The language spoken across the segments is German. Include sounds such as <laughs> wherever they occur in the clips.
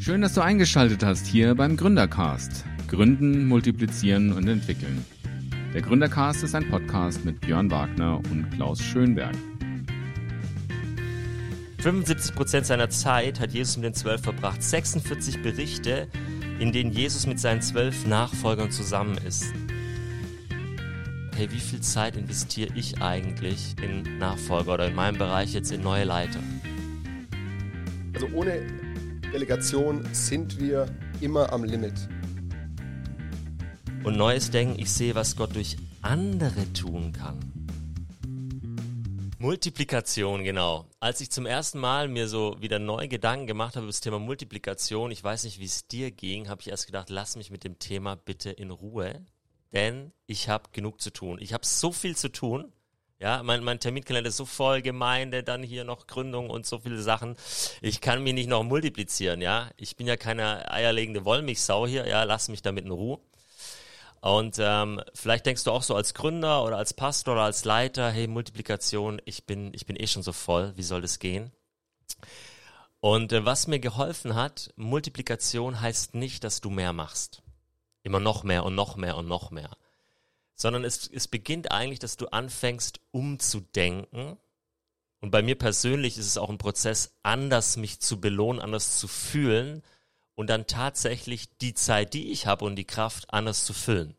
Schön, dass du eingeschaltet hast hier beim Gründercast. Gründen, multiplizieren und entwickeln. Der Gründercast ist ein Podcast mit Björn Wagner und Klaus Schönberg. 75 Prozent seiner Zeit hat Jesus mit den Zwölf verbracht. 46 Berichte, in denen Jesus mit seinen zwölf Nachfolgern zusammen ist. Hey, wie viel Zeit investiere ich eigentlich in Nachfolger oder in meinem Bereich jetzt in neue Leiter? Also ohne Delegation sind wir immer am Limit. Und neues Denken, ich sehe, was Gott durch andere tun kann. Multiplikation, genau. Als ich zum ersten Mal mir so wieder neue Gedanken gemacht habe über das Thema Multiplikation, ich weiß nicht, wie es dir ging, habe ich erst gedacht, lass mich mit dem Thema bitte in Ruhe, denn ich habe genug zu tun. Ich habe so viel zu tun. Ja, mein, mein Terminkalender ist so voll, Gemeinde, dann hier noch Gründung und so viele Sachen. Ich kann mich nicht noch multiplizieren, ja. Ich bin ja keine eierlegende Wollmilchsau hier, ja, lass mich damit in Ruhe. Und ähm, vielleicht denkst du auch so als Gründer oder als Pastor oder als Leiter, hey, Multiplikation, ich bin, ich bin eh schon so voll, wie soll das gehen? Und äh, was mir geholfen hat, Multiplikation heißt nicht, dass du mehr machst. Immer noch mehr und noch mehr und noch mehr. Sondern es, es beginnt eigentlich, dass du anfängst umzudenken. Und bei mir persönlich ist es auch ein Prozess, anders mich zu belohnen, anders zu fühlen, und dann tatsächlich die Zeit, die ich habe und die Kraft anders zu füllen.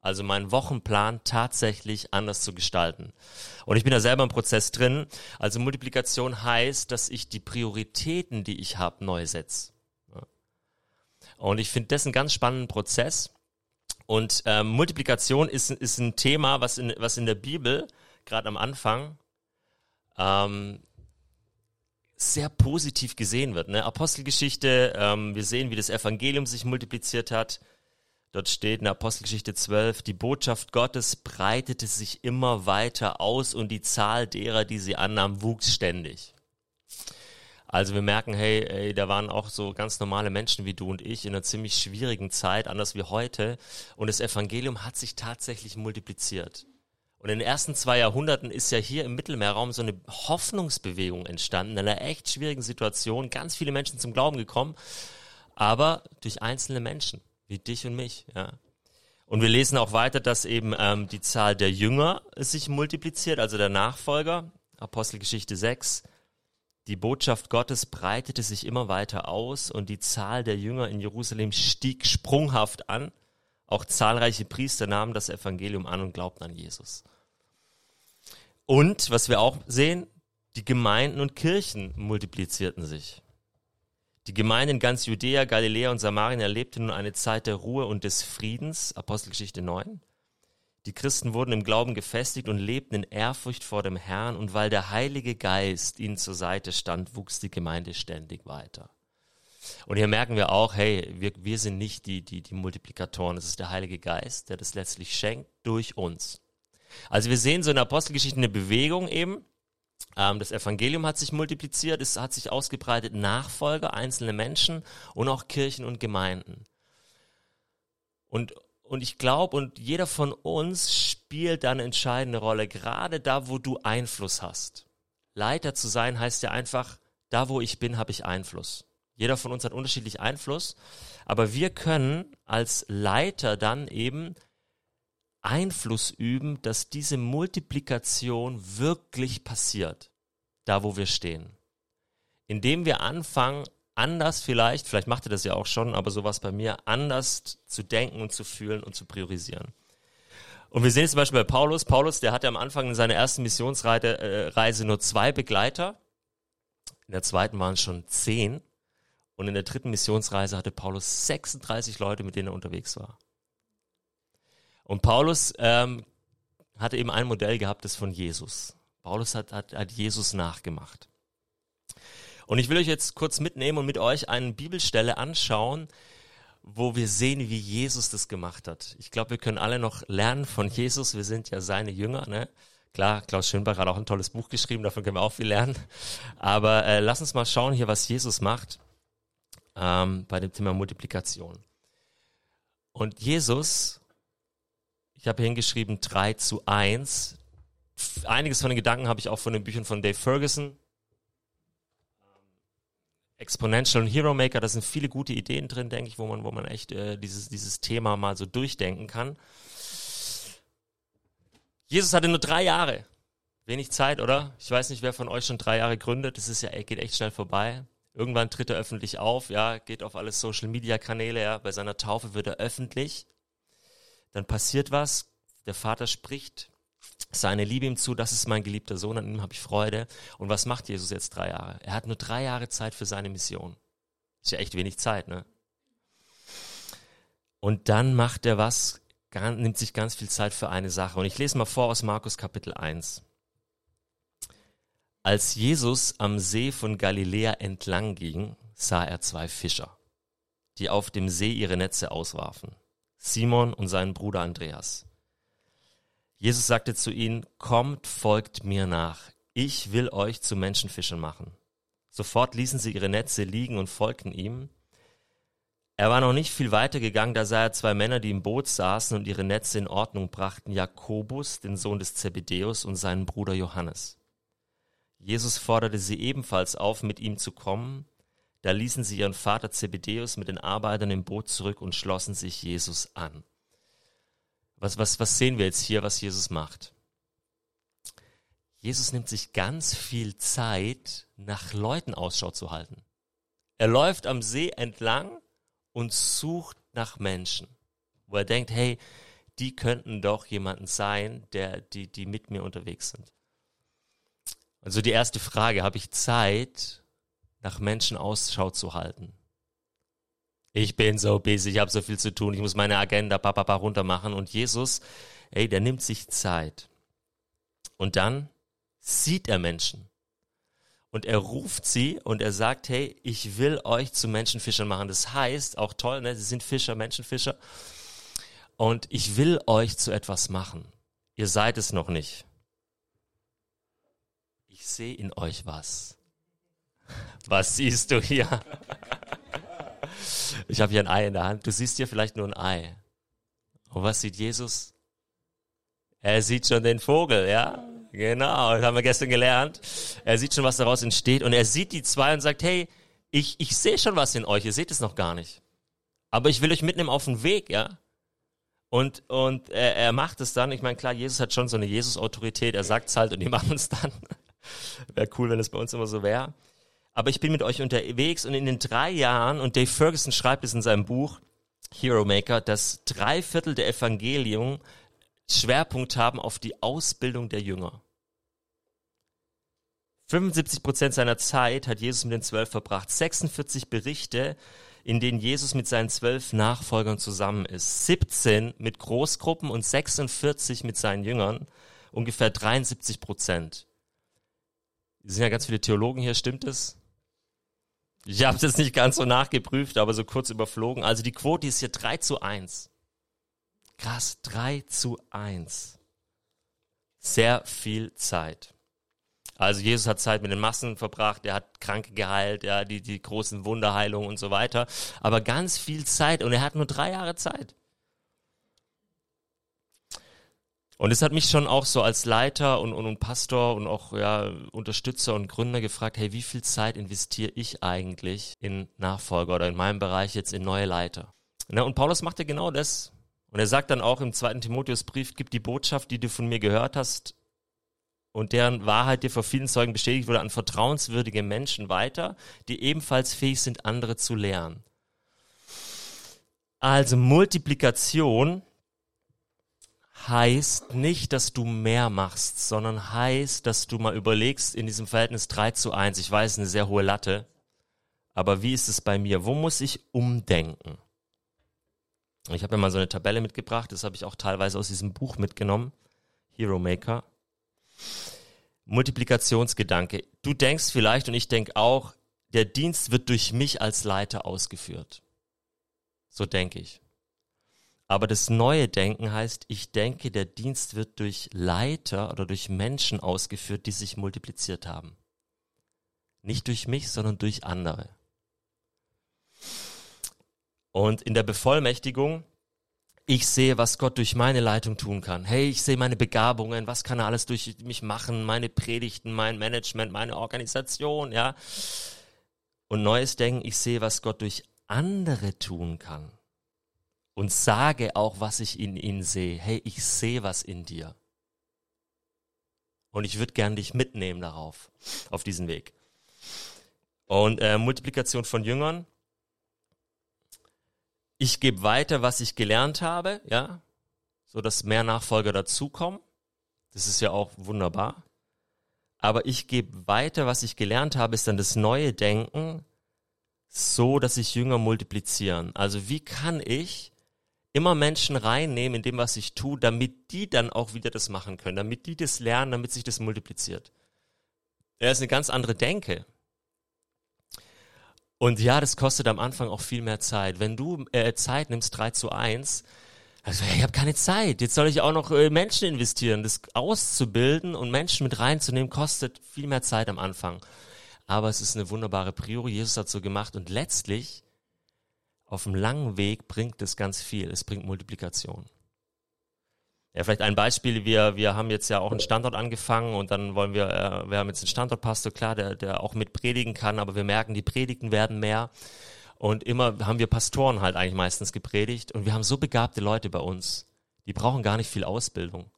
Also meinen Wochenplan tatsächlich anders zu gestalten. Und ich bin da selber im Prozess drin. Also Multiplikation heißt, dass ich die Prioritäten, die ich habe, neu setze. Und ich finde das einen ganz spannenden Prozess. Und ähm, Multiplikation ist, ist ein Thema, was in, was in der Bibel, gerade am Anfang, ähm, sehr positiv gesehen wird. Ne? Apostelgeschichte, ähm, wir sehen, wie das Evangelium sich multipliziert hat. Dort steht in Apostelgeschichte 12, die Botschaft Gottes breitete sich immer weiter aus und die Zahl derer, die sie annahmen, wuchs ständig. Also wir merken, hey, ey, da waren auch so ganz normale Menschen wie du und ich in einer ziemlich schwierigen Zeit, anders wie heute. Und das Evangelium hat sich tatsächlich multipliziert. Und in den ersten zwei Jahrhunderten ist ja hier im Mittelmeerraum so eine Hoffnungsbewegung entstanden, in einer echt schwierigen Situation. Ganz viele Menschen zum Glauben gekommen, aber durch einzelne Menschen, wie dich und mich. Ja. Und wir lesen auch weiter, dass eben ähm, die Zahl der Jünger sich multipliziert, also der Nachfolger. Apostelgeschichte 6. Die Botschaft Gottes breitete sich immer weiter aus und die Zahl der Jünger in Jerusalem stieg sprunghaft an. Auch zahlreiche Priester nahmen das Evangelium an und glaubten an Jesus. Und was wir auch sehen, die Gemeinden und Kirchen multiplizierten sich. Die Gemeinden in ganz Judäa, Galiläa und Samarien erlebten nun eine Zeit der Ruhe und des Friedens, Apostelgeschichte 9. Die Christen wurden im Glauben gefestigt und lebten in Ehrfurcht vor dem Herrn, und weil der Heilige Geist ihnen zur Seite stand, wuchs die Gemeinde ständig weiter. Und hier merken wir auch, hey, wir, wir sind nicht die, die, die Multiplikatoren, es ist der Heilige Geist, der das letztlich schenkt durch uns. Also wir sehen so in der Apostelgeschichte eine Bewegung eben. Ähm, das Evangelium hat sich multipliziert, es hat sich ausgebreitet, Nachfolger, einzelne Menschen und auch Kirchen und Gemeinden. Und, und ich glaube, und jeder von uns spielt da eine entscheidende Rolle, gerade da, wo du Einfluss hast. Leiter zu sein heißt ja einfach, da wo ich bin, habe ich Einfluss. Jeder von uns hat unterschiedlich Einfluss, aber wir können als Leiter dann eben Einfluss üben, dass diese Multiplikation wirklich passiert, da wo wir stehen. Indem wir anfangen, anders vielleicht, vielleicht macht ihr das ja auch schon, aber sowas bei mir, anders zu denken und zu fühlen und zu priorisieren. Und wir sehen es zum Beispiel bei Paulus. Paulus, der hatte am Anfang in seiner ersten Missionsreise äh, nur zwei Begleiter. In der zweiten waren es schon zehn. Und in der dritten Missionsreise hatte Paulus 36 Leute, mit denen er unterwegs war. Und Paulus ähm, hatte eben ein Modell gehabt, das von Jesus. Paulus hat, hat, hat Jesus nachgemacht. Und ich will euch jetzt kurz mitnehmen und mit euch eine Bibelstelle anschauen, wo wir sehen, wie Jesus das gemacht hat. Ich glaube, wir können alle noch lernen von Jesus. Wir sind ja seine Jünger. Ne? Klar, Klaus Schönbach hat auch ein tolles Buch geschrieben, davon können wir auch viel lernen. Aber äh, lass uns mal schauen hier, was Jesus macht ähm, bei dem Thema Multiplikation. Und Jesus, ich habe hingeschrieben 3 zu 1. Einiges von den Gedanken habe ich auch von den Büchern von Dave Ferguson. Exponential und Hero Maker, da sind viele gute Ideen drin, denke ich, wo man, wo man echt äh, dieses, dieses Thema mal so durchdenken kann. Jesus hatte nur drei Jahre. Wenig Zeit, oder? Ich weiß nicht, wer von euch schon drei Jahre gründet. Das ist ja, geht echt schnell vorbei. Irgendwann tritt er öffentlich auf, ja, geht auf alle Social Media Kanäle, ja. Bei seiner Taufe wird er öffentlich. Dann passiert was. Der Vater spricht seine Liebe ihm zu, das ist mein geliebter Sohn, an ihm habe ich Freude. Und was macht Jesus jetzt drei Jahre? Er hat nur drei Jahre Zeit für seine Mission. Ist ja echt wenig Zeit, ne? Und dann macht er was, nimmt sich ganz viel Zeit für eine Sache. Und ich lese mal vor aus Markus Kapitel 1. Als Jesus am See von Galiläa entlang ging, sah er zwei Fischer, die auf dem See ihre Netze auswarfen. Simon und seinen Bruder Andreas. Jesus sagte zu ihnen, kommt, folgt mir nach. Ich will euch zu Menschenfischern machen. Sofort ließen sie ihre Netze liegen und folgten ihm. Er war noch nicht viel weiter gegangen, da sah er zwei Männer, die im Boot saßen und ihre Netze in Ordnung brachten, Jakobus, den Sohn des Zebedeus, und seinen Bruder Johannes. Jesus forderte sie ebenfalls auf, mit ihm zu kommen. Da ließen sie ihren Vater Zebedeus mit den Arbeitern im Boot zurück und schlossen sich Jesus an. Was, was, was sehen wir jetzt hier, was Jesus macht? Jesus nimmt sich ganz viel Zeit, nach Leuten Ausschau zu halten. Er läuft am See entlang und sucht nach Menschen, wo er denkt, hey, die könnten doch jemanden sein, der, die, die mit mir unterwegs sind. Also die erste Frage, habe ich Zeit, nach Menschen Ausschau zu halten? Ich bin so busy, ich habe so viel zu tun, ich muss meine Agenda papapa runter machen. Und Jesus, ey, der nimmt sich Zeit. Und dann sieht er Menschen. Und er ruft sie und er sagt, hey, ich will euch zu Menschenfischern machen. Das heißt, auch toll, ne? Sie sind Fischer, Menschenfischer. Und ich will euch zu etwas machen. Ihr seid es noch nicht. Ich sehe in euch was. Was siehst du hier? Ich habe hier ein Ei in der Hand. Du siehst hier vielleicht nur ein Ei. Und was sieht Jesus? Er sieht schon den Vogel, ja? Genau, das haben wir gestern gelernt. Er sieht schon, was daraus entsteht. Und er sieht die zwei und sagt, hey, ich, ich sehe schon was in euch, ihr seht es noch gar nicht. Aber ich will euch mitnehmen auf den Weg, ja? Und, und er, er macht es dann. Ich meine, klar, Jesus hat schon so eine Jesus-Autorität. Er sagt es halt und die <laughs> machen es dann. wäre cool, wenn es bei uns immer so wäre aber ich bin mit euch unterwegs und in den drei Jahren, und Dave Ferguson schreibt es in seinem Buch Hero Maker, dass drei Viertel der Evangelium Schwerpunkt haben auf die Ausbildung der Jünger. 75 Prozent seiner Zeit hat Jesus mit den Zwölf verbracht. 46 Berichte, in denen Jesus mit seinen zwölf Nachfolgern zusammen ist. 17 mit Großgruppen und 46 mit seinen Jüngern. Ungefähr 73 Prozent. Es sind ja ganz viele Theologen hier, stimmt es? Ich habe das nicht ganz so nachgeprüft, aber so kurz überflogen. Also die Quote ist hier 3 zu 1. Krass, 3 zu 1. Sehr viel Zeit. Also Jesus hat Zeit mit den Massen verbracht, er hat Kranke geheilt, ja, die, die großen Wunderheilungen und so weiter. Aber ganz viel Zeit und er hat nur drei Jahre Zeit. Und es hat mich schon auch so als Leiter und, und, und Pastor und auch ja, Unterstützer und Gründer gefragt, hey, wie viel Zeit investiere ich eigentlich in Nachfolger oder in meinem Bereich jetzt in neue Leiter? Na, und Paulus macht ja genau das. Und er sagt dann auch im zweiten Timotheusbrief, gib die Botschaft, die du von mir gehört hast und deren Wahrheit dir vor vielen Zeugen bestätigt wurde, an vertrauenswürdige Menschen weiter, die ebenfalls fähig sind, andere zu lernen. Also Multiplikation heißt nicht, dass du mehr machst, sondern heißt, dass du mal überlegst in diesem Verhältnis 3 zu 1. Ich weiß, eine sehr hohe Latte. Aber wie ist es bei mir? Wo muss ich umdenken? Ich habe mir mal so eine Tabelle mitgebracht, das habe ich auch teilweise aus diesem Buch mitgenommen. Hero Maker. Multiplikationsgedanke. Du denkst vielleicht und ich denke auch, der Dienst wird durch mich als Leiter ausgeführt. So denke ich. Aber das neue Denken heißt, ich denke, der Dienst wird durch Leiter oder durch Menschen ausgeführt, die sich multipliziert haben. Nicht durch mich, sondern durch andere. Und in der Bevollmächtigung, ich sehe, was Gott durch meine Leitung tun kann. Hey, ich sehe meine Begabungen, was kann er alles durch mich machen, meine Predigten, mein Management, meine Organisation, ja. Und neues Denken, ich sehe, was Gott durch andere tun kann. Und sage auch, was ich in ihnen sehe. Hey, ich sehe was in dir. Und ich würde gern dich mitnehmen darauf, auf diesen Weg. Und äh, Multiplikation von Jüngern. Ich gebe weiter, was ich gelernt habe, ja, so dass mehr Nachfolger dazukommen. Das ist ja auch wunderbar. Aber ich gebe weiter, was ich gelernt habe, ist dann das neue Denken, so dass sich Jünger multiplizieren. Also wie kann ich immer Menschen reinnehmen in dem, was ich tue, damit die dann auch wieder das machen können, damit die das lernen, damit sich das multipliziert. Er ist eine ganz andere Denke. Und ja, das kostet am Anfang auch viel mehr Zeit. Wenn du äh, Zeit nimmst, 3 zu 1, also ich habe keine Zeit. Jetzt soll ich auch noch äh, Menschen investieren. Das auszubilden und Menschen mit reinzunehmen, kostet viel mehr Zeit am Anfang. Aber es ist eine wunderbare Priori. Jesus hat so gemacht und letztlich auf dem langen Weg bringt es ganz viel. Es bringt Multiplikation. Ja, vielleicht ein Beispiel. Wir, wir haben jetzt ja auch einen Standort angefangen und dann wollen wir, äh, wir haben jetzt einen Standortpastor, klar, der, der auch mit predigen kann, aber wir merken, die Predigten werden mehr. Und immer haben wir Pastoren halt eigentlich meistens gepredigt und wir haben so begabte Leute bei uns. Die brauchen gar nicht viel Ausbildung.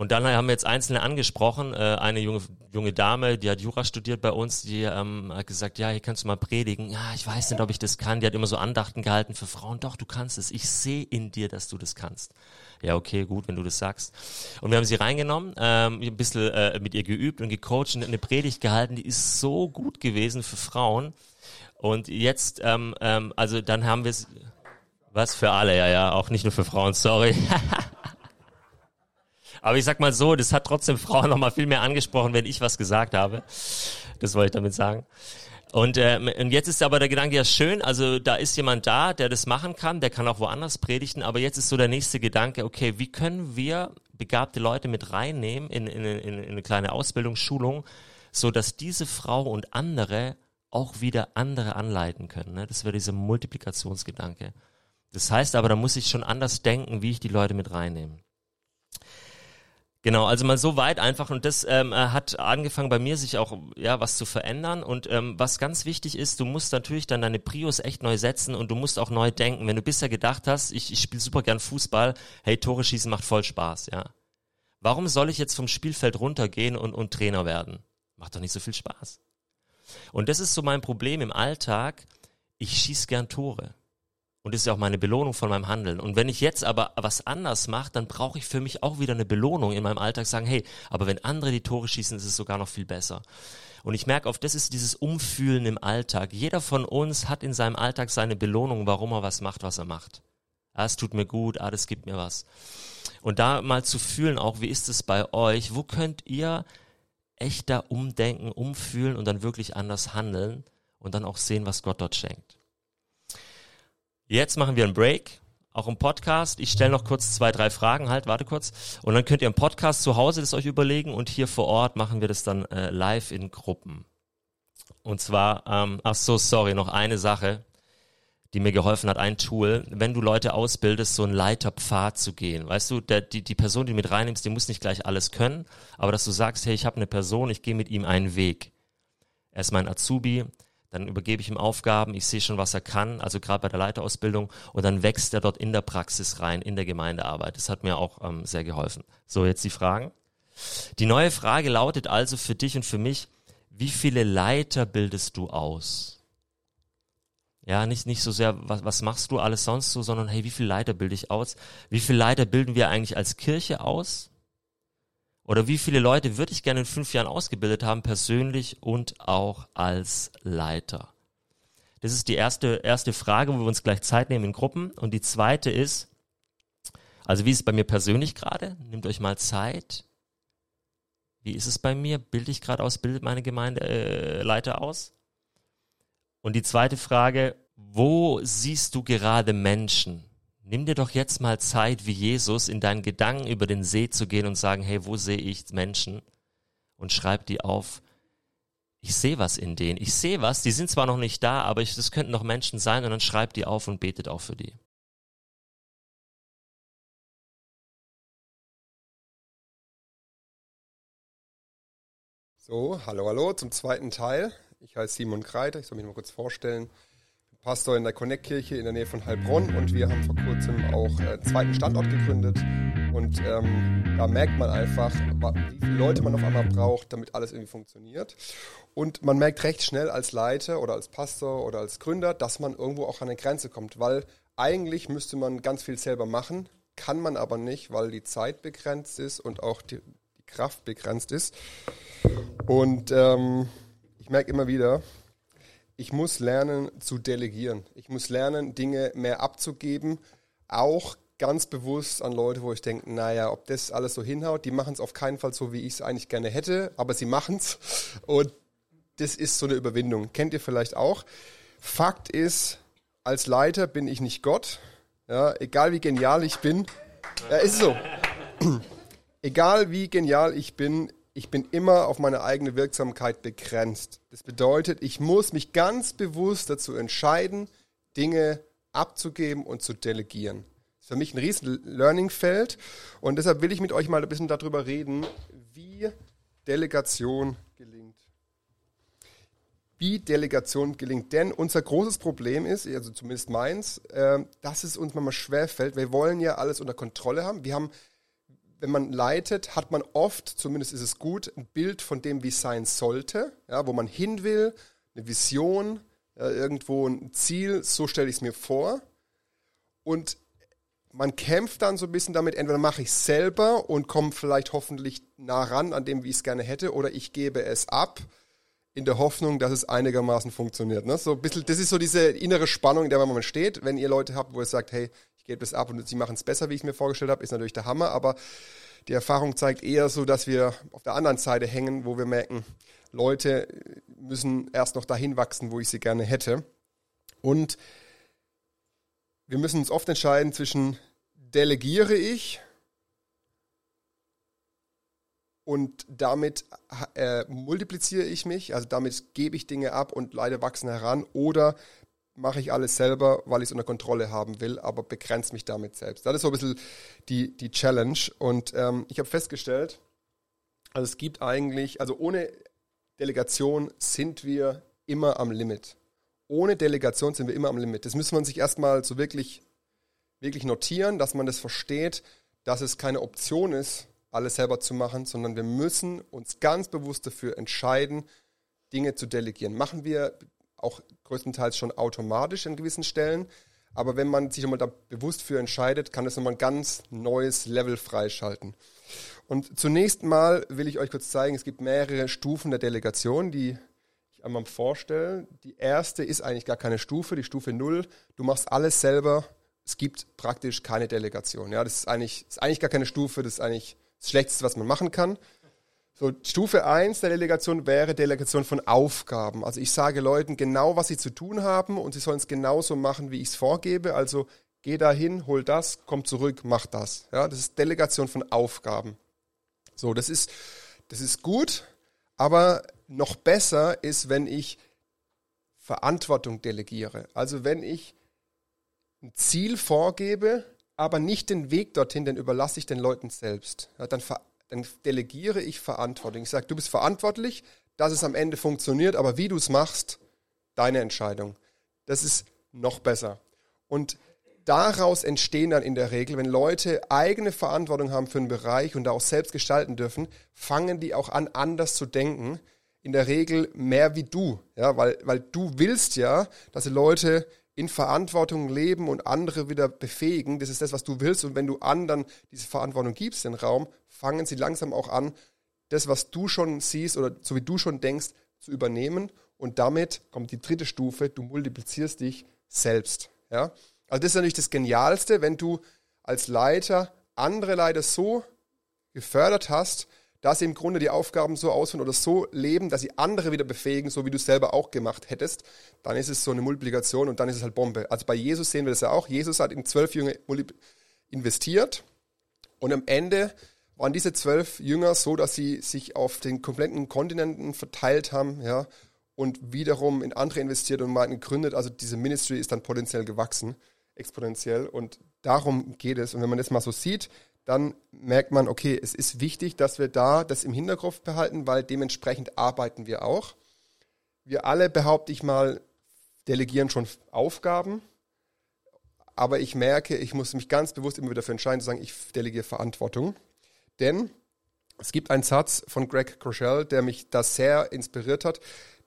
Und dann haben wir jetzt Einzelne angesprochen. Äh, eine junge, junge Dame, die hat Jura studiert bei uns, die ähm, hat gesagt, ja, hier kannst du mal predigen. Ja, ich weiß nicht, ob ich das kann. Die hat immer so Andachten gehalten für Frauen. Doch, du kannst es. Ich sehe in dir, dass du das kannst. Ja, okay, gut, wenn du das sagst. Und wir haben sie reingenommen, ähm, ein bisschen äh, mit ihr geübt und gecoacht und eine Predigt gehalten, die ist so gut gewesen für Frauen. Und jetzt, ähm, ähm, also dann haben wir es, was für alle, ja, ja, auch nicht nur für Frauen, sorry. <laughs> Aber ich sag mal so, das hat trotzdem Frauen <laughs> noch mal viel mehr angesprochen, wenn ich was gesagt habe. Das wollte ich damit sagen. Und, äh, und jetzt ist aber der Gedanke ja schön, also da ist jemand da, der das machen kann, der kann auch woanders predigen, aber jetzt ist so der nächste Gedanke, okay, wie können wir begabte Leute mit reinnehmen in, in, in, in eine kleine Ausbildung, Schulung, so dass diese Frau und andere auch wieder andere anleiten können. Ne? Das wäre dieser Multiplikationsgedanke. Das heißt aber, da muss ich schon anders denken, wie ich die Leute mit reinnehme. Genau, also mal so weit einfach und das ähm, äh, hat angefangen bei mir sich auch ja was zu verändern und ähm, was ganz wichtig ist, du musst natürlich dann deine Prios echt neu setzen und du musst auch neu denken. Wenn du bisher gedacht hast, ich, ich spiele super gern Fußball, hey Tore schießen macht voll Spaß, ja. Warum soll ich jetzt vom Spielfeld runtergehen und, und Trainer werden? Macht doch nicht so viel Spaß. Und das ist so mein Problem im Alltag. Ich schieß gern Tore. Und das ist ja auch meine Belohnung von meinem Handeln. Und wenn ich jetzt aber was anders mache, dann brauche ich für mich auch wieder eine Belohnung in meinem Alltag, sagen, hey, aber wenn andere die Tore schießen, ist es sogar noch viel besser. Und ich merke oft, das ist dieses Umfühlen im Alltag. Jeder von uns hat in seinem Alltag seine Belohnung, warum er was macht, was er macht. Ah, es tut mir gut, ah, das gibt mir was. Und da mal zu fühlen, auch wie ist es bei euch? Wo könnt ihr echter umdenken, umfühlen und dann wirklich anders handeln und dann auch sehen, was Gott dort schenkt? Jetzt machen wir einen Break, auch im Podcast. Ich stelle noch kurz zwei, drei Fragen halt, warte kurz. Und dann könnt ihr im Podcast zu Hause das euch überlegen und hier vor Ort machen wir das dann äh, live in Gruppen. Und zwar, ähm, ach so, sorry, noch eine Sache, die mir geholfen hat, ein Tool, wenn du Leute ausbildest, so einen Leiterpfad zu gehen. Weißt du, der, die, die Person, die du mit reinnimmst, die muss nicht gleich alles können, aber dass du sagst, hey, ich habe eine Person, ich gehe mit ihm einen Weg. Er ist mein Azubi, dann übergebe ich ihm Aufgaben, ich sehe schon, was er kann, also gerade bei der Leiterausbildung, und dann wächst er dort in der Praxis rein, in der Gemeindearbeit. Das hat mir auch ähm, sehr geholfen. So, jetzt die Fragen. Die neue Frage lautet also für dich und für mich, wie viele Leiter bildest du aus? Ja, nicht, nicht so sehr, was, was machst du alles sonst so, sondern hey, wie viele Leiter bilde ich aus? Wie viele Leiter bilden wir eigentlich als Kirche aus? Oder wie viele Leute würde ich gerne in fünf Jahren ausgebildet haben, persönlich und auch als Leiter? Das ist die erste, erste Frage, wo wir uns gleich Zeit nehmen in Gruppen. Und die zweite ist, also wie ist es bei mir persönlich gerade? Nehmt euch mal Zeit. Wie ist es bei mir? Bilde ich gerade aus? Bildet meine Gemeindeleiter äh, aus? Und die zweite Frage, wo siehst du gerade Menschen? Nimm dir doch jetzt mal Zeit, wie Jesus, in deinen Gedanken über den See zu gehen und sagen, hey, wo sehe ich Menschen? Und schreib die auf. Ich sehe was in denen. Ich sehe was. Die sind zwar noch nicht da, aber ich, das könnten noch Menschen sein. Und dann schreib die auf und betet auch für die. So, hallo, hallo zum zweiten Teil. Ich heiße Simon Kreiter, ich soll mich mal kurz vorstellen. Pastor in der Connect-Kirche in der Nähe von Heilbronn und wir haben vor kurzem auch einen zweiten Standort gegründet. Und ähm, da merkt man einfach, wie viele Leute man auf einmal braucht, damit alles irgendwie funktioniert. Und man merkt recht schnell als Leiter oder als Pastor oder als Gründer, dass man irgendwo auch an eine Grenze kommt, weil eigentlich müsste man ganz viel selber machen, kann man aber nicht, weil die Zeit begrenzt ist und auch die, die Kraft begrenzt ist. Und ähm, ich merke immer wieder, ich muss lernen zu delegieren. Ich muss lernen, Dinge mehr abzugeben, auch ganz bewusst an Leute, wo ich denke, naja, ob das alles so hinhaut, die machen es auf keinen Fall so, wie ich es eigentlich gerne hätte, aber sie machen es. Und das ist so eine Überwindung. Kennt ihr vielleicht auch? Fakt ist, als Leiter bin ich nicht Gott. Ja, egal wie genial ich bin. Ja, ist so. <clears throat> egal wie genial ich bin, ich bin immer auf meine eigene Wirksamkeit begrenzt. Das bedeutet, ich muss mich ganz bewusst dazu entscheiden, Dinge abzugeben und zu delegieren. Das ist für mich ein riesen Learning-Feld und deshalb will ich mit euch mal ein bisschen darüber reden, wie Delegation gelingt. Wie Delegation gelingt. Denn unser großes Problem ist, also zumindest meins, äh, dass es uns manchmal schwerfällt. Wir wollen ja alles unter Kontrolle haben. Wir haben wenn man leitet, hat man oft, zumindest ist es gut, ein Bild von dem, wie es sein sollte, ja, wo man hin will, eine Vision, ja, irgendwo ein Ziel, so stelle ich es mir vor. Und man kämpft dann so ein bisschen damit, entweder mache ich es selber und komme vielleicht hoffentlich nah ran an dem, wie ich es gerne hätte, oder ich gebe es ab in der Hoffnung, dass es einigermaßen funktioniert. Ne? So ein bisschen, das ist so diese innere Spannung, in der man steht. Wenn ihr Leute habt, wo ihr sagt, hey, ich gebe das ab und sie machen es besser, wie ich es mir vorgestellt habe, ist natürlich der Hammer. Aber die Erfahrung zeigt eher so, dass wir auf der anderen Seite hängen, wo wir merken, Leute müssen erst noch dahin wachsen, wo ich sie gerne hätte. Und wir müssen uns oft entscheiden zwischen delegiere ich und damit äh, multipliziere ich mich, also damit gebe ich Dinge ab und Leute wachsen heran oder mache ich alles selber, weil ich es unter Kontrolle haben will, aber begrenze mich damit selbst. Das ist so ein bisschen die, die Challenge. Und ähm, ich habe festgestellt, also es gibt eigentlich, also ohne Delegation sind wir immer am Limit. Ohne Delegation sind wir immer am Limit. Das müssen wir sich erstmal so wirklich, wirklich notieren, dass man das versteht, dass es keine Option ist, alles selber zu machen, sondern wir müssen uns ganz bewusst dafür entscheiden, Dinge zu delegieren. Machen wir auch größtenteils schon automatisch an gewissen Stellen. Aber wenn man sich einmal da bewusst für entscheidet, kann es nochmal ein ganz neues Level freischalten. Und zunächst mal will ich euch kurz zeigen, es gibt mehrere Stufen der Delegation, die ich einmal vorstelle. Die erste ist eigentlich gar keine Stufe, die Stufe 0. Du machst alles selber. Es gibt praktisch keine Delegation. Ja, das ist eigentlich, das ist eigentlich gar keine Stufe, das ist eigentlich das Schlechteste, was man machen kann. So, Stufe 1 der Delegation wäre Delegation von Aufgaben. Also ich sage Leuten genau, was sie zu tun haben und sie sollen es genauso machen, wie ich es vorgebe. Also geh dahin, hol das, komm zurück, mach das. Ja, das ist Delegation von Aufgaben. So, das ist, das ist gut, aber noch besser ist, wenn ich Verantwortung delegiere. Also wenn ich ein Ziel vorgebe, aber nicht den Weg dorthin, den überlasse ich den Leuten selbst. Ja, dann ver dann delegiere ich Verantwortung. Ich sage, du bist verantwortlich, dass es am Ende funktioniert, aber wie du es machst, deine Entscheidung. Das ist noch besser. Und daraus entstehen dann in der Regel, wenn Leute eigene Verantwortung haben für einen Bereich und da auch selbst gestalten dürfen, fangen die auch an, anders zu denken. In der Regel mehr wie du, ja, weil, weil du willst ja, dass die Leute in Verantwortung leben und andere wieder befähigen. Das ist das, was du willst. Und wenn du anderen diese Verantwortung gibst, den Raum, fangen sie langsam auch an, das, was du schon siehst oder so wie du schon denkst, zu übernehmen. Und damit kommt die dritte Stufe, du multiplizierst dich selbst. Ja? Also das ist natürlich das Genialste, wenn du als Leiter andere Leiter so gefördert hast, dass sie im Grunde die Aufgaben so ausführen oder so leben, dass sie andere wieder befähigen, so wie du es selber auch gemacht hättest, dann ist es so eine Multiplikation und dann ist es halt Bombe. Also bei Jesus sehen wir das ja auch. Jesus hat in zwölf Jünger investiert und am Ende waren diese zwölf Jünger so, dass sie sich auf den kompletten Kontinenten verteilt haben, ja, und wiederum in andere investiert und mal gegründet. Also diese Ministry ist dann potenziell gewachsen, exponentiell. Und darum geht es. Und wenn man das mal so sieht, dann merkt man, okay, es ist wichtig, dass wir da das im Hinterkopf behalten, weil dementsprechend arbeiten wir auch. wir alle, behaupte ich mal, delegieren schon Aufgaben. Aber ich merke, ich muss mich ganz bewusst immer wieder dafür entscheiden, zu sagen, ich delegiere Verantwortung. Denn es gibt einen Satz von Greg Crochelle, der mich da sehr inspiriert hat.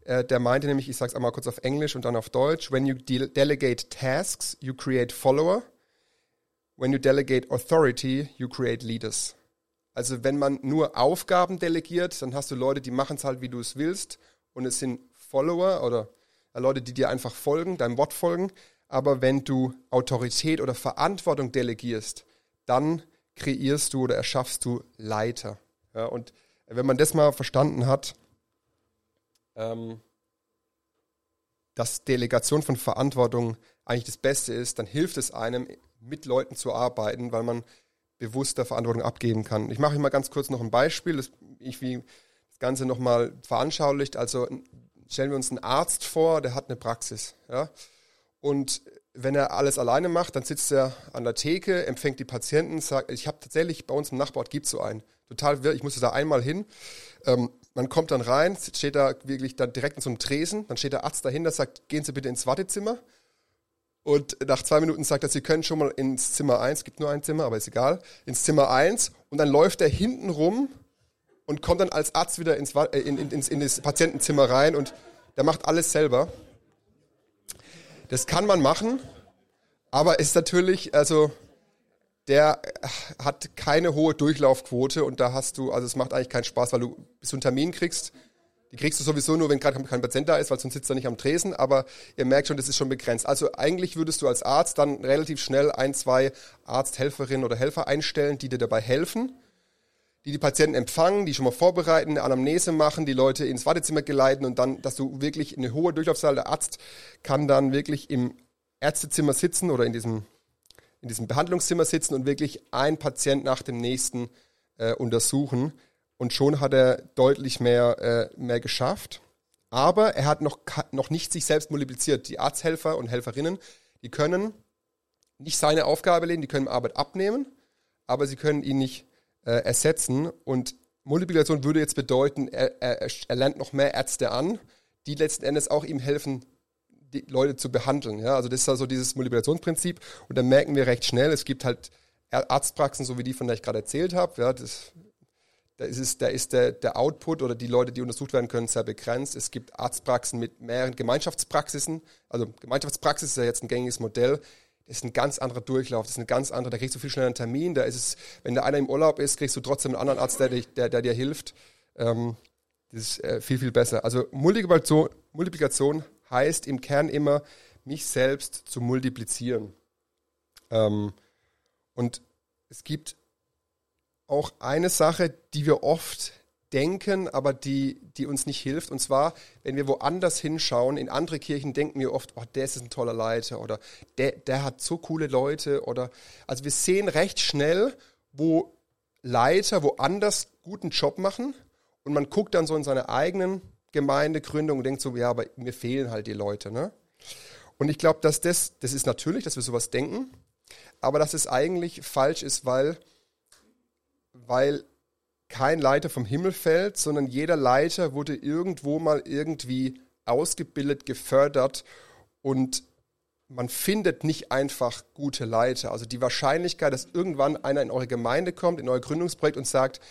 Äh, der meinte nämlich, ich sage es einmal kurz auf Englisch und dann auf Deutsch, when you de delegate tasks, you create follower. When you delegate authority, you create leaders. Also wenn man nur Aufgaben delegiert, dann hast du Leute, die machen es halt, wie du es willst. Und es sind Follower oder Leute, die dir einfach folgen, deinem Wort folgen. Aber wenn du Autorität oder Verantwortung delegierst, dann kreierst du oder erschaffst du Leiter. Ja, und wenn man das mal verstanden hat, ähm, dass Delegation von Verantwortung eigentlich das Beste ist, dann hilft es einem, mit Leuten zu arbeiten, weil man bewusster Verantwortung abgeben kann. Ich mache mal ganz kurz noch ein Beispiel, das ich wie das Ganze nochmal veranschaulicht. Also stellen wir uns einen Arzt vor, der hat eine Praxis. Ja? Und wenn er alles alleine macht, dann sitzt er an der Theke, empfängt die Patienten, sagt, ich habe tatsächlich bei uns im Nachbarort gibt es so einen. Total wirr, ich musste da einmal hin. Ähm, man kommt dann rein, steht da wirklich dann direkt in so einem Tresen, dann steht der Arzt dahinter, sagt, gehen Sie bitte ins Wartezimmer. Und nach zwei Minuten sagt er, Sie können schon mal ins Zimmer 1, gibt nur ein Zimmer, aber ist egal, ins Zimmer 1 und dann läuft er hinten rum und kommt dann als Arzt wieder ins, äh, in, in, ins, in das Patientenzimmer rein und der macht alles selber. Das kann man machen, aber ist natürlich, also der hat keine hohe Durchlaufquote und da hast du, also es macht eigentlich keinen Spaß, weil du bis du einen Termin kriegst. Die kriegst du sowieso nur, wenn gerade kein Patient da ist, weil sonst sitzt er nicht am Tresen, aber ihr merkt schon, das ist schon begrenzt. Also eigentlich würdest du als Arzt dann relativ schnell ein, zwei Arzthelferinnen oder Helfer einstellen, die dir dabei helfen, die die Patienten empfangen, die schon mal vorbereiten, eine Anamnese machen, die Leute ins Wartezimmer geleiten und dann, dass du wirklich eine hohe Durchlaufzahl, der Arzt kann dann wirklich im Ärztezimmer sitzen oder in diesem in diesem Behandlungszimmer sitzen und wirklich ein Patient nach dem nächsten äh, untersuchen. Und schon hat er deutlich mehr, äh, mehr geschafft. Aber er hat noch, noch nicht sich selbst multipliziert. Die Arzthelfer und Helferinnen, die können nicht seine Aufgabe lehnen, die können Arbeit abnehmen, aber sie können ihn nicht äh, ersetzen. Und Multiplikation würde jetzt bedeuten, er, er, er lernt noch mehr Ärzte an, die letzten Endes auch ihm helfen, die Leute zu behandeln. Ja? Also das ist also dieses Multiplikationsprinzip. Und dann merken wir recht schnell, es gibt halt Arztpraxen, so wie die, von der ich gerade erzählt habe. Ja, das, da ist, es, da ist der, der Output oder die Leute, die untersucht werden können, sehr begrenzt. Es gibt Arztpraxen mit mehreren Gemeinschaftspraxisen. Also Gemeinschaftspraxis ist ja jetzt ein gängiges Modell. Das ist ein ganz anderer Durchlauf, das ist eine ganz andere, da kriegst du viel schneller einen Termin. Da ist es, wenn der einer im Urlaub ist, kriegst du trotzdem einen anderen Arzt, der, der, der dir hilft. Ähm, das ist äh, viel, viel besser. Also Multiplikation, Multiplikation heißt im Kern immer, mich selbst zu multiplizieren. Ähm, und es gibt auch eine Sache, die wir oft denken, aber die, die uns nicht hilft. Und zwar, wenn wir woanders hinschauen, in andere Kirchen denken wir oft, oh, der ist ein toller Leiter oder der, der hat so coole Leute oder, also wir sehen recht schnell, wo Leiter woanders guten Job machen und man guckt dann so in seine eigenen Gemeindegründung und denkt so, ja, aber mir fehlen halt die Leute. Ne? Und ich glaube, dass das, das ist natürlich, dass wir sowas denken, aber dass es eigentlich falsch ist, weil, weil kein Leiter vom Himmel fällt, sondern jeder Leiter wurde irgendwo mal irgendwie ausgebildet, gefördert und man findet nicht einfach gute Leiter. Also die Wahrscheinlichkeit, dass irgendwann einer in eure Gemeinde kommt, in euer Gründungsprojekt und sagt,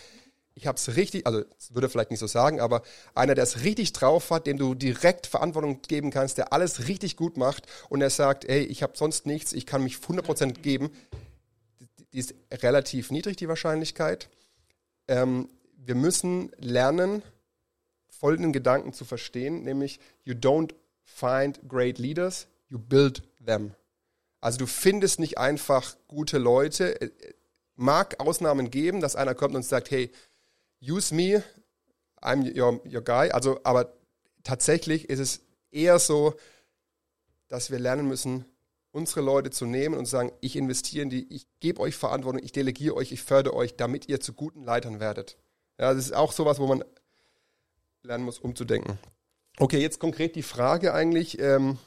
ich habe es richtig, also würde er vielleicht nicht so sagen, aber einer, der es richtig drauf hat, dem du direkt Verantwortung geben kannst, der alles richtig gut macht und er sagt, ey, ich habe sonst nichts, ich kann mich 100% geben, die ist relativ niedrig, die Wahrscheinlichkeit. Ähm, wir müssen lernen, folgenden Gedanken zu verstehen, nämlich you don't find great leaders, you build them. Also du findest nicht einfach gute Leute. Äh, mag Ausnahmen geben, dass einer kommt und sagt, hey, use me, I'm your, your guy. Also, aber tatsächlich ist es eher so, dass wir lernen müssen, unsere Leute zu nehmen und sagen, ich investiere in die, ich gebe euch Verantwortung, ich delegiere euch, ich fördere euch, damit ihr zu guten Leitern werdet. Ja, das ist auch sowas, wo man lernen muss, umzudenken. Okay, jetzt konkret die Frage eigentlich, ähm,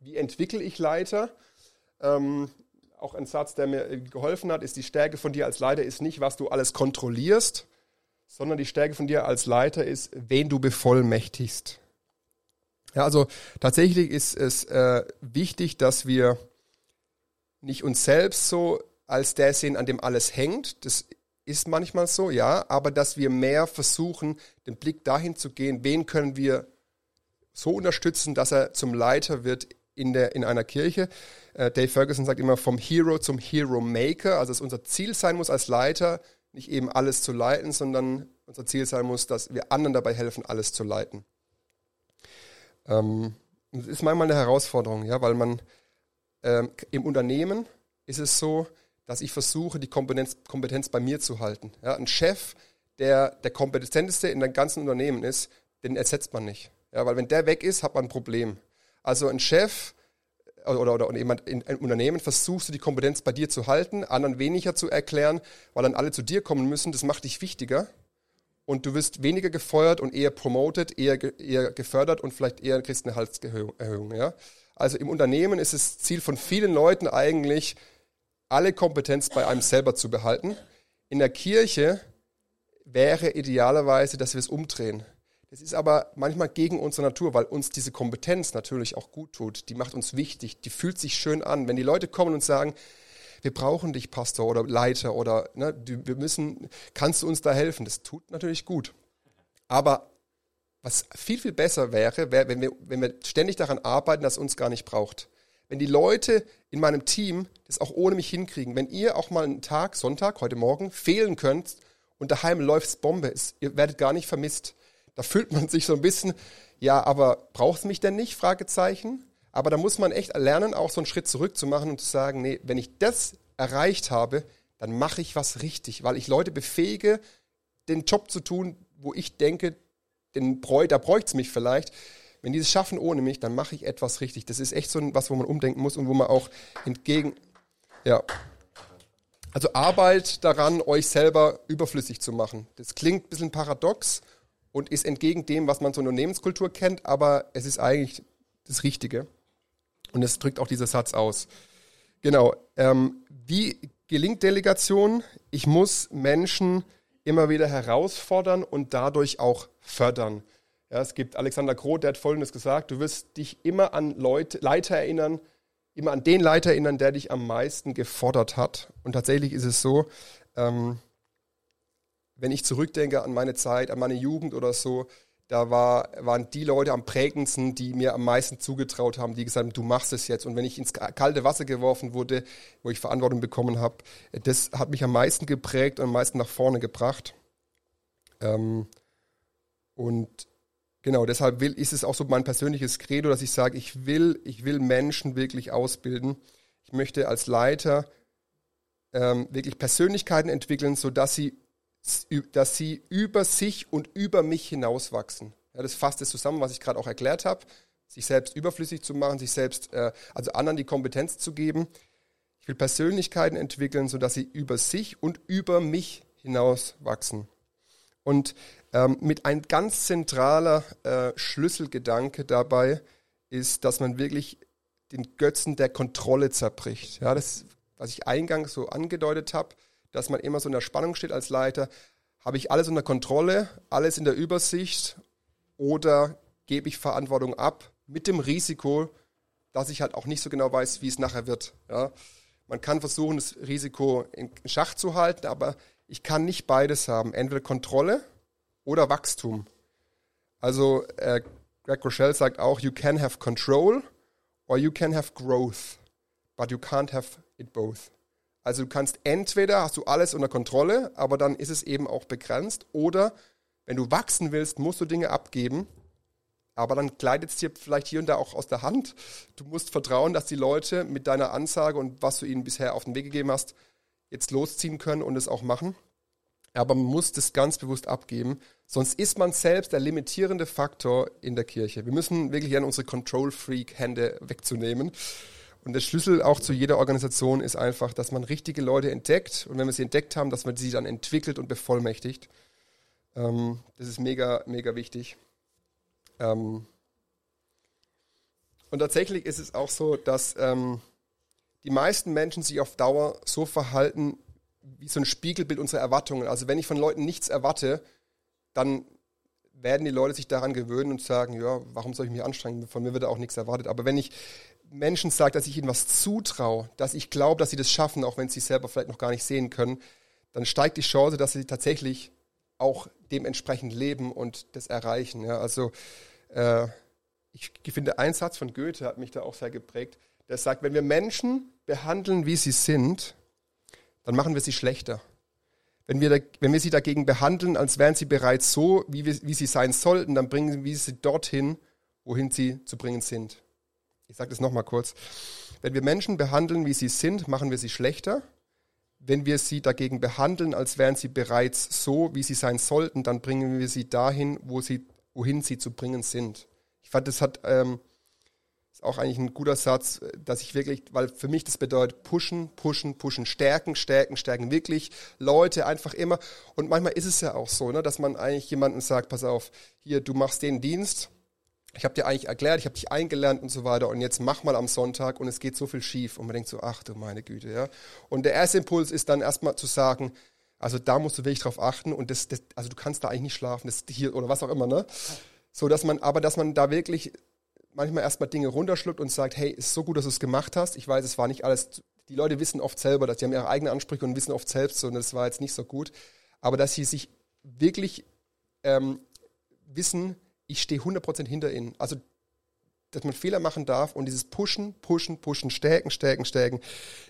wie entwickle ich Leiter? Ähm, auch ein Satz, der mir geholfen hat, ist, die Stärke von dir als Leiter ist nicht, was du alles kontrollierst, sondern die Stärke von dir als Leiter ist, wen du bevollmächtigst. Ja, also tatsächlich ist es äh, wichtig, dass wir nicht uns selbst so als der sehen, an dem alles hängt. Das ist manchmal so, ja, aber dass wir mehr versuchen, den Blick dahin zu gehen, wen können wir so unterstützen, dass er zum Leiter wird in, der, in einer Kirche. Äh, Dave Ferguson sagt immer vom Hero zum Hero Maker, also dass unser Ziel sein muss als Leiter, nicht eben alles zu leiten, sondern unser Ziel sein muss, dass wir anderen dabei helfen, alles zu leiten. Ähm, das ist manchmal eine Herausforderung, ja, weil man ähm, im Unternehmen ist es so, dass ich versuche, die Kompetenz, Kompetenz bei mir zu halten. Ja, ein Chef, der der kompetenteste in der ganzen Unternehmen ist, den ersetzt man nicht. Ja, weil wenn der weg ist, hat man ein Problem. Also ein Chef oder, oder, oder jemand in einem Unternehmen versuchst du die Kompetenz bei dir zu halten, anderen weniger zu erklären, weil dann alle zu dir kommen müssen. Das macht dich wichtiger und du wirst weniger gefeuert und eher promoted, eher, eher gefördert und vielleicht eher kriegst eine Halserhöhung. Ja? Also im Unternehmen ist es Ziel von vielen Leuten eigentlich, alle Kompetenz bei einem selber zu behalten. In der Kirche wäre idealerweise, dass wir es umdrehen. Das ist aber manchmal gegen unsere Natur, weil uns diese Kompetenz natürlich auch gut tut. Die macht uns wichtig, die fühlt sich schön an. Wenn die Leute kommen und sagen, wir brauchen dich, Pastor oder Leiter oder ne, wir müssen, kannst du uns da helfen? Das tut natürlich gut. Aber was viel, viel besser wäre, wäre, wenn wir, wenn wir ständig daran arbeiten, dass es uns gar nicht braucht. Wenn die Leute in meinem Team das auch ohne mich hinkriegen, wenn ihr auch mal einen Tag, Sonntag, heute Morgen, fehlen könnt und daheim läuft's Bombe, ihr werdet gar nicht vermisst. Da fühlt man sich so ein bisschen, ja, aber braucht es mich denn nicht? Fragezeichen. Aber da muss man echt lernen, auch so einen Schritt zurück zu machen und zu sagen, nee, wenn ich das erreicht habe, dann mache ich was richtig, weil ich Leute befähige, den Job zu tun, wo ich denke, den Bräu, da bräuchte es mich vielleicht. Wenn die es schaffen ohne mich, dann mache ich etwas richtig. Das ist echt so was, wo man umdenken muss und wo man auch entgegen, ja. Also Arbeit daran, euch selber überflüssig zu machen. Das klingt ein bisschen paradox und ist entgegen dem, was man zur Unternehmenskultur kennt, aber es ist eigentlich das Richtige. Und es drückt auch dieser Satz aus. Genau. Ähm, wie gelingt Delegation? Ich muss Menschen immer wieder herausfordern und dadurch auch fördern. Ja, es gibt Alexander Groth, der hat Folgendes gesagt, du wirst dich immer an Leute, Leiter erinnern, immer an den Leiter erinnern, der dich am meisten gefordert hat. Und tatsächlich ist es so, ähm, wenn ich zurückdenke an meine Zeit, an meine Jugend oder so, da war, waren die Leute am prägendsten, die mir am meisten zugetraut haben, die gesagt haben, du machst es jetzt. Und wenn ich ins kalte Wasser geworfen wurde, wo ich Verantwortung bekommen habe, das hat mich am meisten geprägt und am meisten nach vorne gebracht. Ähm, und genau, deshalb will, ist es auch so mein persönliches Credo, dass ich sage, ich will, ich will Menschen wirklich ausbilden. Ich möchte als Leiter ähm, wirklich Persönlichkeiten entwickeln, sodass sie dass sie über sich und über mich hinauswachsen. Ja, das fasst es zusammen, was ich gerade auch erklärt habe. Sich selbst überflüssig zu machen, sich selbst, äh, also anderen die Kompetenz zu geben. Ich will Persönlichkeiten entwickeln, sodass sie über sich und über mich hinauswachsen. Und ähm, mit ein ganz zentraler äh, Schlüsselgedanke dabei ist, dass man wirklich den Götzen der Kontrolle zerbricht. Ja, das, was ich eingangs so angedeutet habe, dass man immer so in der Spannung steht als Leiter. Habe ich alles unter Kontrolle, alles in der Übersicht oder gebe ich Verantwortung ab mit dem Risiko, dass ich halt auch nicht so genau weiß, wie es nachher wird. Ja? Man kann versuchen, das Risiko in Schach zu halten, aber ich kann nicht beides haben. Entweder Kontrolle oder Wachstum. Also äh, Greg Rochelle sagt auch, you can have control or you can have growth, but you can't have it both. Also du kannst entweder hast du alles unter Kontrolle, aber dann ist es eben auch begrenzt, oder wenn du wachsen willst, musst du Dinge abgeben, aber dann gleitet es dir vielleicht hier und da auch aus der Hand. Du musst vertrauen, dass die Leute mit deiner Ansage und was du ihnen bisher auf den Weg gegeben hast, jetzt losziehen können und es auch machen. Aber man muss das ganz bewusst abgeben, sonst ist man selbst der limitierende Faktor in der Kirche. Wir müssen wirklich an unsere Control-Freak-Hände wegzunehmen. Und der Schlüssel auch zu jeder Organisation ist einfach, dass man richtige Leute entdeckt und wenn wir sie entdeckt haben, dass man sie dann entwickelt und bevollmächtigt. Ähm, das ist mega, mega wichtig. Ähm und tatsächlich ist es auch so, dass ähm, die meisten Menschen sich auf Dauer so verhalten wie so ein Spiegelbild unserer Erwartungen. Also wenn ich von Leuten nichts erwarte, dann werden die Leute sich daran gewöhnen und sagen, ja, warum soll ich mich anstrengen? Von mir wird auch nichts erwartet. Aber wenn ich Menschen sage, dass ich ihnen was zutraue, dass ich glaube, dass sie das schaffen, auch wenn sie es selber vielleicht noch gar nicht sehen können, dann steigt die Chance, dass sie tatsächlich auch dementsprechend leben und das erreichen. Ja, also äh, ich finde, ein Satz von Goethe hat mich da auch sehr geprägt. Der sagt, wenn wir Menschen behandeln, wie sie sind, dann machen wir sie schlechter. Wenn wir, wenn wir sie dagegen behandeln, als wären sie bereits so, wie, wir, wie sie sein sollten, dann bringen wir sie dorthin, wohin sie zu bringen sind. Ich sage das nochmal kurz. Wenn wir Menschen behandeln, wie sie sind, machen wir sie schlechter. Wenn wir sie dagegen behandeln, als wären sie bereits so, wie sie sein sollten, dann bringen wir sie dahin, wo sie, wohin sie zu bringen sind. Ich fand, das hat ähm, ist auch eigentlich ein guter Satz, dass ich wirklich, weil für mich das bedeutet pushen, pushen, pushen, stärken, stärken, stärken, wirklich Leute einfach immer. Und manchmal ist es ja auch so, ne, dass man eigentlich jemandem sagt, pass auf, hier, du machst den Dienst, ich habe dir eigentlich erklärt, ich habe dich eingelernt und so weiter und jetzt mach mal am Sonntag und es geht so viel schief und man denkt so, ach du meine Güte, ja. Und der erste Impuls ist dann erstmal zu sagen, also da musst du wirklich drauf achten und das, das also du kannst da eigentlich nicht schlafen, das hier oder was auch immer, ne? So dass man, aber dass man da wirklich manchmal erstmal Dinge runterschluckt und sagt, hey, ist so gut, dass du es gemacht hast. Ich weiß, es war nicht alles, die Leute wissen oft selber, dass sie haben ihre eigenen Ansprüche und wissen oft selbst, und das war jetzt nicht so gut. Aber dass sie sich wirklich ähm, wissen, ich stehe 100% hinter ihnen. Also, dass man Fehler machen darf und dieses Pushen, Pushen, Pushen, Stärken, Stärken, Stärken,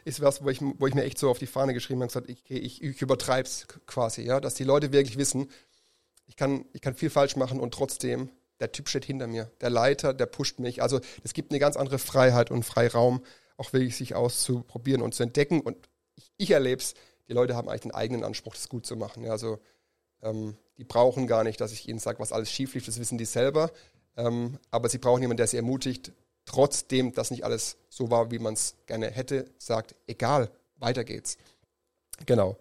ist was, wo ich, wo ich mir echt so auf die Fahne geschrieben habe und gesagt, ich, ich, ich übertreibe es quasi, ja, dass die Leute wirklich wissen, ich kann, ich kann viel falsch machen und trotzdem der Typ steht hinter mir. Der Leiter, der pusht mich. Also es gibt eine ganz andere Freiheit und Freiraum, auch wirklich sich auszuprobieren und zu entdecken. Und ich, ich erlebe es, die Leute haben eigentlich den eigenen Anspruch, das gut zu machen. Ja, also ähm, die brauchen gar nicht, dass ich ihnen sage, was alles schief lief, das wissen die selber. Ähm, aber sie brauchen jemanden, der sie ermutigt, trotzdem, dass nicht alles so war, wie man es gerne hätte, sagt, egal, weiter geht's. Genau.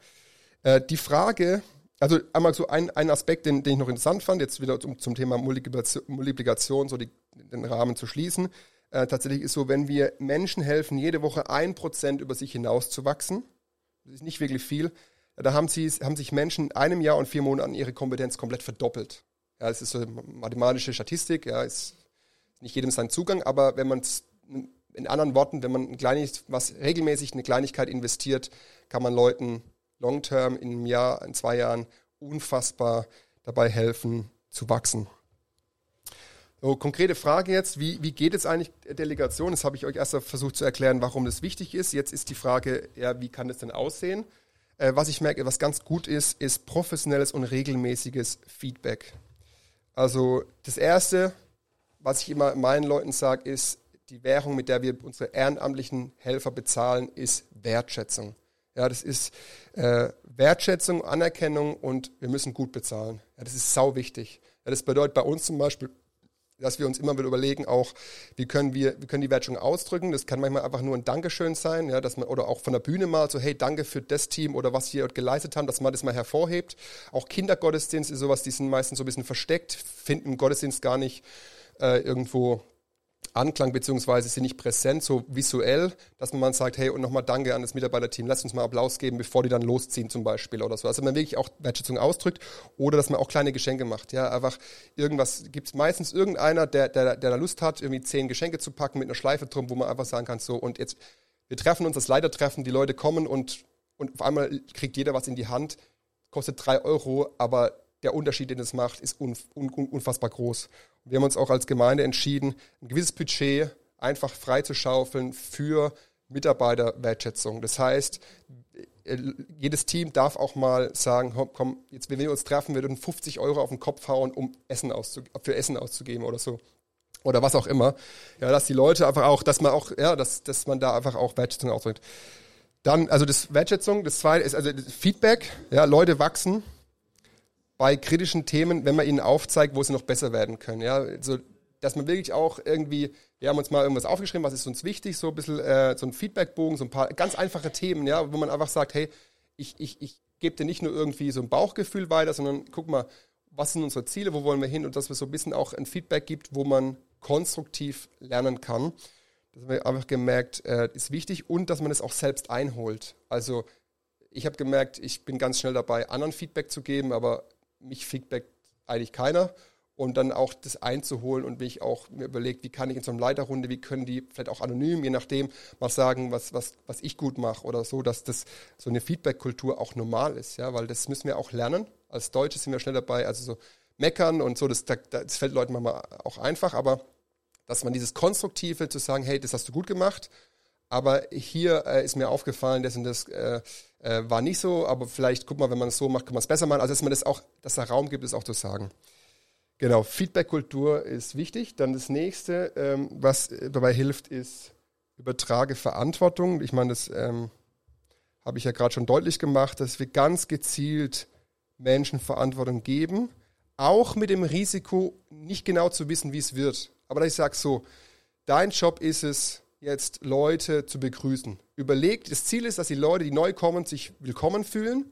Äh, die Frage, also einmal so ein, ein Aspekt, den, den ich noch interessant fand, jetzt wieder zum, zum Thema Multiplikation, so die, den Rahmen zu schließen. Äh, tatsächlich ist so, wenn wir Menschen helfen, jede Woche ein Prozent über sich hinaus zu wachsen, das ist nicht wirklich viel, da haben, sie, haben sich Menschen in einem Jahr und vier Monaten ihre Kompetenz komplett verdoppelt. Ja, es ist so mathematische Statistik, ja, ist nicht jedem sein Zugang, aber wenn man es in anderen Worten, wenn man ein kleines, was regelmäßig eine Kleinigkeit investiert, kann man Leuten long-term in einem Jahr, in zwei Jahren unfassbar dabei helfen zu wachsen. So, konkrete Frage jetzt, wie, wie geht es eigentlich Delegation? Das habe ich euch erst versucht zu erklären, warum das wichtig ist. Jetzt ist die Frage, ja, wie kann das denn aussehen? Äh, was ich merke, was ganz gut ist, ist professionelles und regelmäßiges Feedback. Also das Erste, was ich immer meinen Leuten sage, ist, die Währung, mit der wir unsere ehrenamtlichen Helfer bezahlen, ist Wertschätzung. Ja, das ist äh, Wertschätzung, Anerkennung und wir müssen gut bezahlen. Ja, das ist sau wichtig. Ja, das bedeutet bei uns zum Beispiel, dass wir uns immer wieder überlegen, auch wie können wir, wie können die Wertschätzung ausdrücken. Das kann manchmal einfach nur ein Dankeschön sein, ja, dass man oder auch von der Bühne mal so, hey, danke für das Team oder was wir geleistet haben, dass man das mal hervorhebt. Auch Kindergottesdienst ist sowas, die sind meistens so ein bisschen versteckt, finden Gottesdienst gar nicht äh, irgendwo Anklang beziehungsweise sind nicht präsent, so visuell, dass man sagt, hey, und nochmal danke an das Mitarbeiterteam, lasst uns mal Applaus geben, bevor die dann losziehen zum Beispiel oder so. Also man wirklich auch Wertschätzung ausdrückt oder dass man auch kleine Geschenke macht. Ja, einfach irgendwas, gibt es meistens irgendeiner, der, der, der da Lust hat, irgendwie zehn Geschenke zu packen mit einer Schleife drum, wo man einfach sagen kann, so, und jetzt, wir treffen uns, das Leitertreffen, die Leute kommen und, und auf einmal kriegt jeder was in die Hand, kostet drei Euro, aber der Unterschied, den es macht, ist un, un, unfassbar groß. Wir haben uns auch als Gemeinde entschieden, ein gewisses Budget einfach freizuschaufeln für Mitarbeiterwertschätzung. Das heißt, äh, jedes Team darf auch mal sagen, komm, jetzt, wenn wir uns treffen, wir würden 50 Euro auf den Kopf hauen, um Essen für Essen auszugeben oder so. Oder was auch immer. Ja, dass die Leute einfach auch, dass man auch, ja, dass, dass man da einfach auch Wertschätzung ausdrückt. Dann, also das Wertschätzung, das zweite ist also Feedback, ja, Leute wachsen, bei kritischen Themen, wenn man ihnen aufzeigt, wo sie noch besser werden können. Ja, also, dass man wirklich auch irgendwie, wir haben uns mal irgendwas aufgeschrieben, was ist uns wichtig, so ein bisschen äh, so ein Feedbackbogen, so ein paar ganz einfache Themen, ja, wo man einfach sagt, hey, ich, ich, ich gebe dir nicht nur irgendwie so ein Bauchgefühl weiter, sondern guck mal, was sind unsere Ziele, wo wollen wir hin und dass wir so ein bisschen auch ein Feedback gibt, wo man konstruktiv lernen kann. Das haben wir einfach gemerkt, äh, ist wichtig und dass man es auch selbst einholt. Also ich habe gemerkt, ich bin ganz schnell dabei, anderen Feedback zu geben, aber mich feedbackt eigentlich keiner. und dann auch das einzuholen und mich auch mir überlegt, wie kann ich in so einer Leiterrunde, wie können die vielleicht auch anonym, je nachdem, mal sagen, was, was, was ich gut mache oder so, dass das so eine Feedback-Kultur auch normal ist, ja, weil das müssen wir auch lernen. Als Deutsche sind wir schnell dabei, also so meckern und so, das, das fällt Leuten manchmal auch einfach, aber dass man dieses Konstruktive zu sagen, hey, das hast du gut gemacht, aber hier äh, ist mir aufgefallen, das und das äh, äh, war nicht so, aber vielleicht, guck mal, wenn man es so macht, kann man es besser machen. Also, dass man das auch, dass da Raum gibt, es auch zu sagen. Genau, Feedback-Kultur ist wichtig. Dann das nächste, ähm, was dabei hilft, ist übertrage Verantwortung. Ich meine, das ähm, habe ich ja gerade schon deutlich gemacht, dass wir ganz gezielt Menschen Verantwortung geben, auch mit dem Risiko, nicht genau zu wissen, wie es wird. Aber ich sage so, dein Job ist es, jetzt Leute zu begrüßen. Überlegt, das Ziel ist, dass die Leute, die neu kommen, sich willkommen fühlen.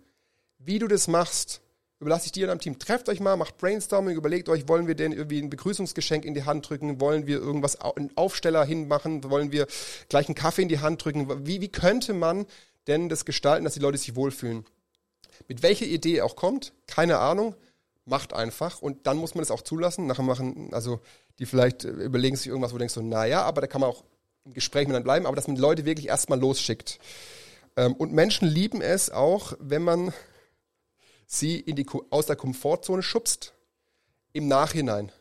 Wie du das machst, überlasse ich dir und deinem Team. Trefft euch mal, macht Brainstorming, überlegt euch, wollen wir denn irgendwie ein Begrüßungsgeschenk in die Hand drücken? Wollen wir irgendwas, einen Aufsteller hinmachen? Wollen wir gleich einen Kaffee in die Hand drücken? Wie, wie könnte man denn das gestalten, dass die Leute sich wohlfühlen? Mit welcher Idee auch kommt, keine Ahnung, macht einfach und dann muss man es auch zulassen. Nachher machen, also die vielleicht äh, überlegen sich irgendwas, wo du denkst so, naja, aber da kann man auch im Gespräch mit dann bleiben, aber dass man Leute wirklich erstmal losschickt. Ähm, und Menschen lieben es auch, wenn man sie in die, aus der Komfortzone schubst, im Nachhinein.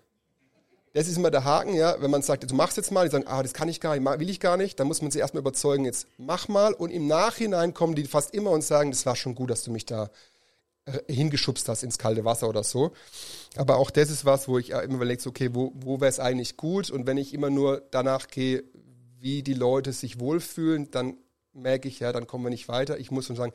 Das ist immer der Haken, ja, wenn man sagt, du machst jetzt mal, die sagen, ah, das kann ich gar nicht, will ich gar nicht, dann muss man sie erstmal überzeugen, jetzt mach mal und im Nachhinein kommen die fast immer und sagen, das war schon gut, dass du mich da äh, hingeschubst hast ins kalte Wasser oder so. Aber auch das ist was, wo ich immer überlege, okay, wo, wo wäre es eigentlich gut? Und wenn ich immer nur danach gehe, wie die Leute sich wohlfühlen, dann merke ich, ja, dann kommen wir nicht weiter. Ich muss schon sagen,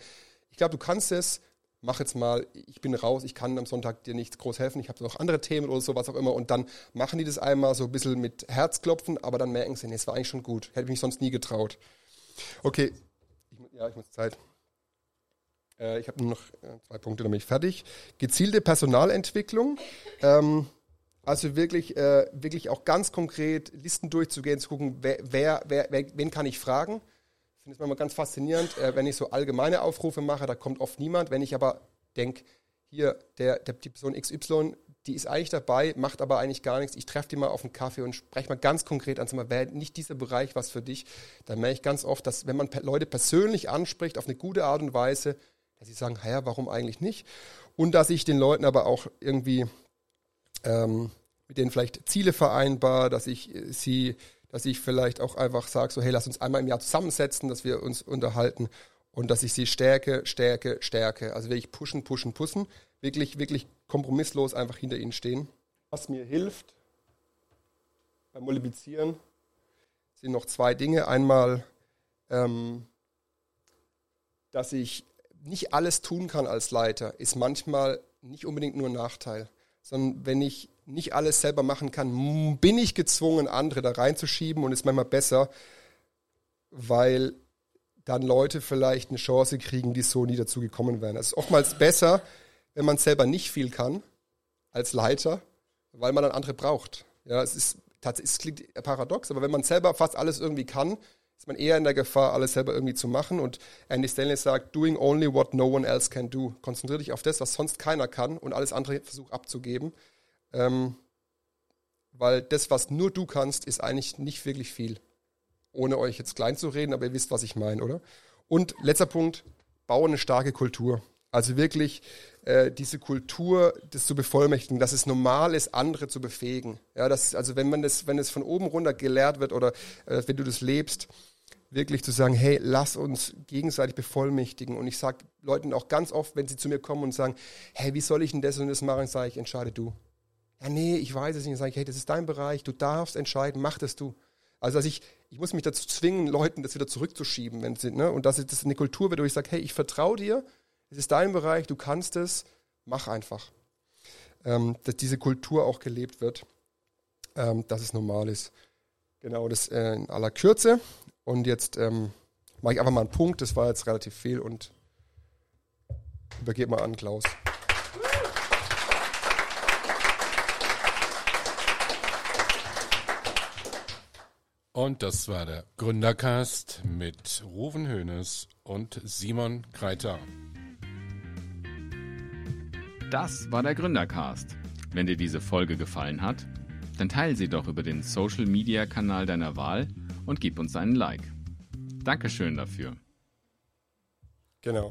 ich glaube, du kannst es, mach jetzt mal, ich bin raus, ich kann am Sonntag dir nicht groß helfen, ich habe noch andere Themen oder so, was auch immer. Und dann machen die das einmal so ein bisschen mit Herzklopfen, aber dann merken sie, nee, es war eigentlich schon gut. Hätte mich sonst nie getraut. Okay, ich, ja, ich muss Zeit. Äh, ich habe nur noch äh, zwei Punkte, dann bin ich fertig. Gezielte Personalentwicklung. Ähm, also wirklich, äh, wirklich auch ganz konkret Listen durchzugehen, zu gucken, wer, wer, wer, wen kann ich fragen ich finde es manchmal ganz faszinierend, äh, wenn ich so allgemeine Aufrufe mache, da kommt oft niemand. Wenn ich aber denke, hier, der, der, die Person XY, die ist eigentlich dabei, macht aber eigentlich gar nichts. Ich treffe die mal auf einen Kaffee und spreche mal ganz konkret an, mal, wäre nicht dieser Bereich was für dich? Dann merke ich ganz oft, dass wenn man Leute persönlich anspricht, auf eine gute Art und Weise, dass sie sagen, ja, warum eigentlich nicht? Und dass ich den Leuten aber auch irgendwie ähm, mit denen vielleicht Ziele vereinbar, dass ich äh, sie dass ich vielleicht auch einfach sage, so hey, lass uns einmal im Jahr zusammensetzen, dass wir uns unterhalten und dass ich sie stärke, stärke, stärke. Also wirklich pushen, pushen, pushen. Wirklich, wirklich kompromisslos einfach hinter ihnen stehen. Was mir hilft beim Multiplizieren sind noch zwei Dinge. Einmal, ähm, dass ich nicht alles tun kann als Leiter, ist manchmal nicht unbedingt nur ein Nachteil, sondern wenn ich nicht alles selber machen kann, bin ich gezwungen, andere da reinzuschieben und ist manchmal besser, weil dann Leute vielleicht eine Chance kriegen, die so nie dazu gekommen wären. Es ist oftmals besser, wenn man selber nicht viel kann als Leiter, weil man dann andere braucht. Ja, es ist tatsächlich, es klingt paradox, aber wenn man selber fast alles irgendwie kann, ist man eher in der Gefahr, alles selber irgendwie zu machen. Und Andy Stanley sagt, doing only what no one else can do. Konzentriere dich auf das, was sonst keiner kann und alles andere versuch abzugeben. Ähm, weil das, was nur du kannst, ist eigentlich nicht wirklich viel. Ohne euch jetzt klein zu reden, aber ihr wisst, was ich meine, oder? Und letzter Punkt, baue eine starke Kultur. Also wirklich äh, diese Kultur, das zu bevollmächtigen, dass es normal ist, andere zu befähigen. Ja, das, also wenn man das, wenn es von oben runter gelehrt wird oder äh, wenn du das lebst, wirklich zu sagen, hey, lass uns gegenseitig bevollmächtigen. Und ich sage Leuten auch ganz oft, wenn sie zu mir kommen und sagen, hey, wie soll ich denn das und das machen, sage ich, entscheide du ja, nee, ich weiß es nicht. Dann sage ich, hey, das ist dein Bereich, du darfst entscheiden, mach das du. Also, dass ich, ich muss mich dazu zwingen, Leuten das wieder zurückzuschieben, wenn sie, ne? Und dass das eine Kultur wird, wo ich sage, hey, ich vertraue dir, es ist dein Bereich, du kannst es, mach einfach. Ähm, dass diese Kultur auch gelebt wird, ähm, dass es normal ist. Genau, das äh, in aller Kürze. Und jetzt ähm, mache ich einfach mal einen Punkt, das war jetzt relativ viel und übergebe mal an Klaus. Und das war der Gründercast mit Ruven Höhnes und Simon Kreiter. Das war der Gründercast. Wenn dir diese Folge gefallen hat, dann teile sie doch über den Social Media Kanal deiner Wahl und gib uns einen Like. Dankeschön dafür. Genau.